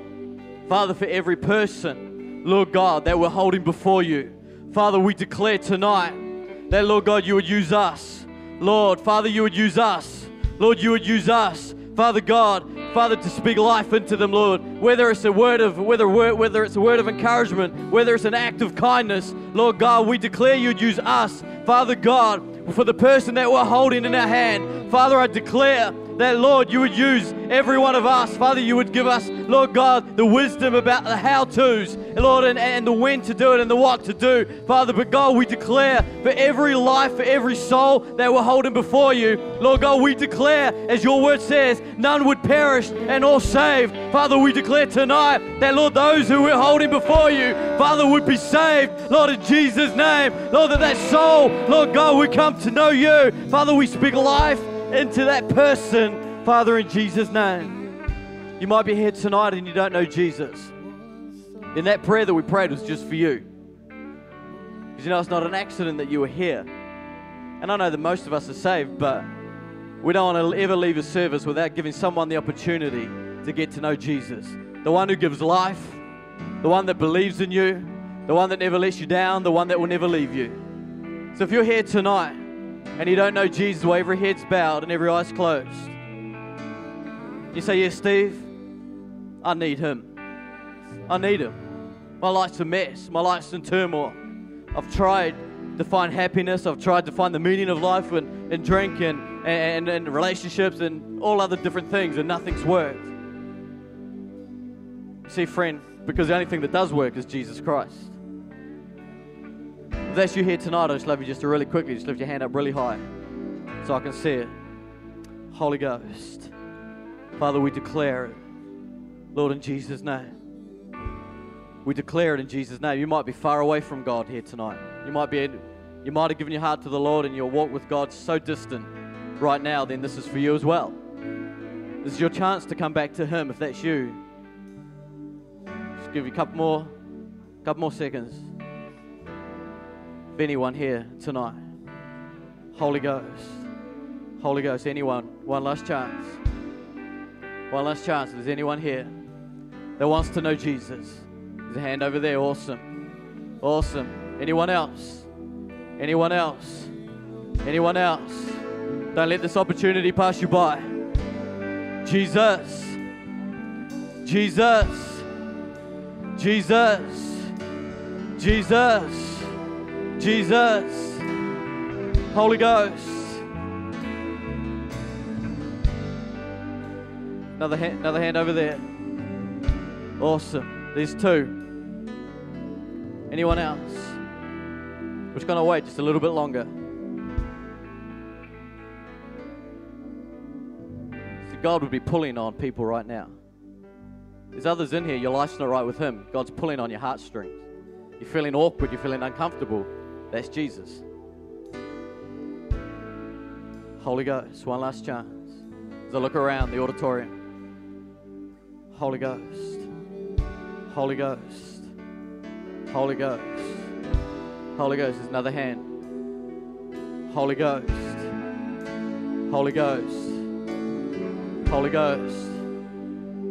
Father, for every person, Lord God, that we're holding before you, Father, we declare tonight that, Lord God, you would use us. Lord, Father, you would use us. Lord, you would use us. Father God, Father, to speak life into them, Lord. Whether it's a word of whether whether it's a word of encouragement, whether it's an act of kindness, Lord God, we declare you'd use us, Father God, for the person that we're holding in our hand. Father, I declare that, Lord, you would use every one of us. Father, you would give us, Lord God, the wisdom about the how to's, Lord, and, and the when to do it and the what to do. Father, but God, we declare for every life, for every soul that we're holding before you, Lord God, we declare, as your word says, none would perish and all saved. Father, we declare tonight that, Lord, those who we're holding before you, Father, would be saved, Lord, in Jesus' name. Lord, that that soul, Lord God, would come to know you. Father, we speak life into that person, Father, in Jesus' name. You might be here tonight and you don't know Jesus. And that prayer that we prayed was just for you. Because you know, it's not an accident that you were here. And I know that most of us are saved, but we don't want to ever leave a service without giving someone the opportunity to get to know Jesus. The one who gives life, the one that believes in you, the one that never lets you down, the one that will never leave you. So if you're here tonight and you don't know Jesus, while every head's bowed and every eye's closed, you say, Yes, Steve, I need him. I need him. My life's a mess. My life's in turmoil. I've tried to find happiness. I've tried to find the meaning of life and, and drink and, and, and relationships and all other different things, and nothing's worked. See, friend, because the only thing that does work is Jesus Christ. If that's you here tonight, I just love you just to really quickly, just lift your hand up really high so I can see it. Holy Ghost. Father, we declare it. Lord, in Jesus' name. We declare it in Jesus' name. You might be far away from God here tonight. You might be you might have given your heart to the Lord and your walk with God so distant right now, then this is for you as well. This is your chance to come back to Him if that's you. Just give you a couple more, couple more seconds. Anyone here tonight, Holy Ghost, Holy Ghost, anyone, one last chance. One last chance. There's anyone here that wants to know Jesus, there's a hand over there. Awesome. Awesome. Anyone else? Anyone else? Anyone else? Don't let this opportunity pass you by. Jesus. Jesus. Jesus. Jesus. Jesus. Holy Ghost. Another hand, another hand over there. Awesome. There's two. Anyone else? We're just going to wait just a little bit longer. See, God would be pulling on people right now. There's others in here, your life's not right with Him. God's pulling on your heartstrings. You're feeling awkward, you're feeling uncomfortable. That's Jesus. Holy Ghost, one last chance. As I look around the auditorium, Holy Ghost, Holy Ghost, Holy Ghost, Holy Ghost. There's another hand. Holy Ghost, Holy Ghost, Holy Ghost.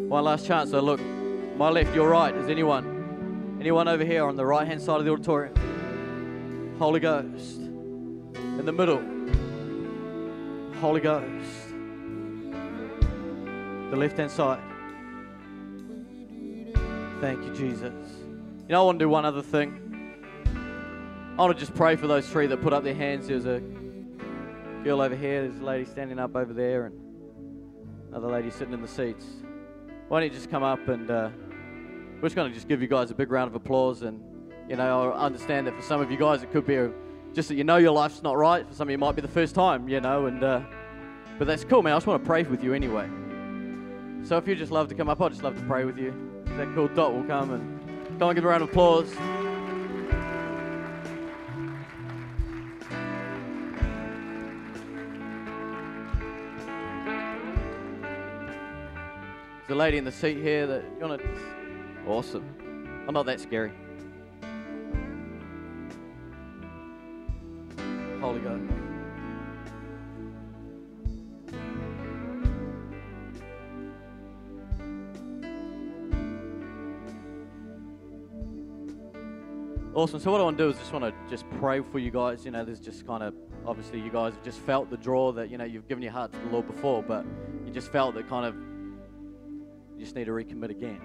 One last chance. So look, my left, your right. Is anyone? Anyone over here on the right hand side of the auditorium? Holy Ghost. In the middle. Holy Ghost. The left hand side. Thank you, Jesus. You know, I want to do one other thing. I want to just pray for those three that put up their hands. There's a girl over here, there's a lady standing up over there, and another lady sitting in the seats. Why don't you just come up and uh, we're just going to just give you guys a big round of applause. And, you know, I understand that for some of you guys it could be a, just that you know your life's not right. For some of you, it might be the first time, you know, and uh, but that's cool, man. I just want to pray with you anyway. So if you just love to come up, I'd just love to pray with you. Is that cool? Dot will come and go and give a round of applause. There's a lady in the seat here that you want to. Awesome. I'm not that scary. Ghost. Awesome. So what I want to do is just want to just pray for you guys. You know, there's just kind of obviously you guys have just felt the draw that you know you've given your heart to the Lord before, but you just felt that kind of you just need to recommit again.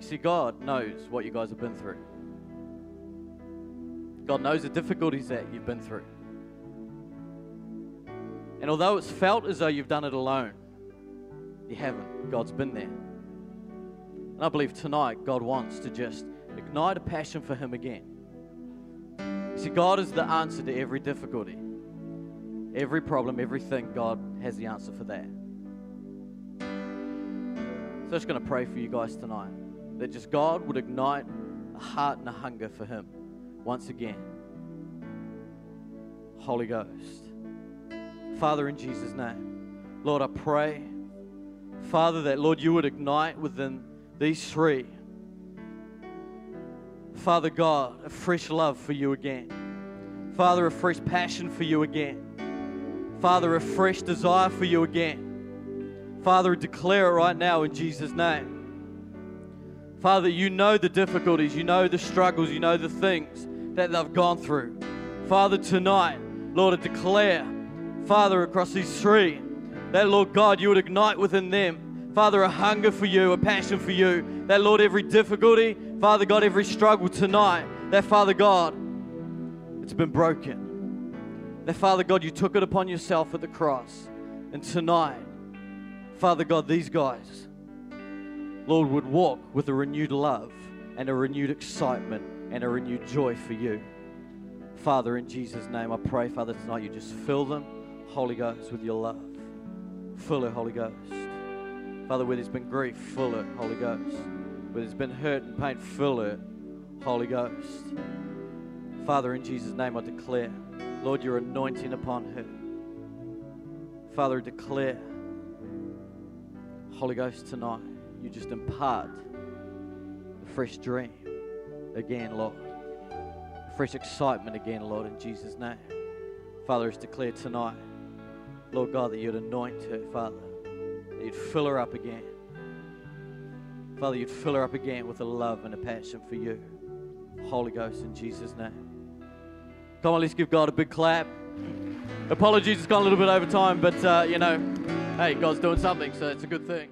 You see, God knows what you guys have been through. God knows the difficulties that you've been through. And although it's felt as though you've done it alone, you haven't. God's been there. And I believe tonight God wants to just ignite a passion for Him again. See, God is the answer to every difficulty, every problem, everything. God has the answer for that. So I'm just going to pray for you guys tonight that just God would ignite a heart and a hunger for Him once again. Holy Ghost. Father, in Jesus' name, Lord, I pray, Father, that, Lord, you would ignite within these three Father God, a fresh love for you again. Father, a fresh passion for you again. Father, a fresh desire for you again. Father, declare it right now in Jesus' name. Father, you know the difficulties, you know the struggles, you know the things that they've gone through. Father, tonight, Lord, I declare, Father, across these three, that, Lord God, you would ignite within them, Father, a hunger for you, a passion for you, that, Lord, every difficulty, Father God, every struggle tonight, that, Father God, it's been broken. That, Father God, you took it upon yourself at the cross. And tonight, Father God, these guys, Lord, would walk with a renewed love and a renewed excitement and a renewed joy for you. Father, in Jesus' name, I pray, Father, tonight you just fill them, Holy Ghost, with your love. Fill it, Holy Ghost. Father, where there's been grief, fill it, Holy Ghost. Where there's been hurt and pain, fill it, Holy Ghost. Father, in Jesus' name, I declare, Lord, your anointing upon her. Father, declare, Holy Ghost, tonight, you just impart a fresh dream again, Lord. A fresh excitement again, Lord, in Jesus' name. Father, it's declared tonight, Lord God, that you'd anoint her, Father, that you'd fill her up again. Father, you'd fill her up again with a love and a passion for you. Holy Ghost, in Jesus' name. Come on, let's give God a big clap. Apologies, it's gone a little bit over time, but uh, you know, hey, God's doing something, so it's a good thing.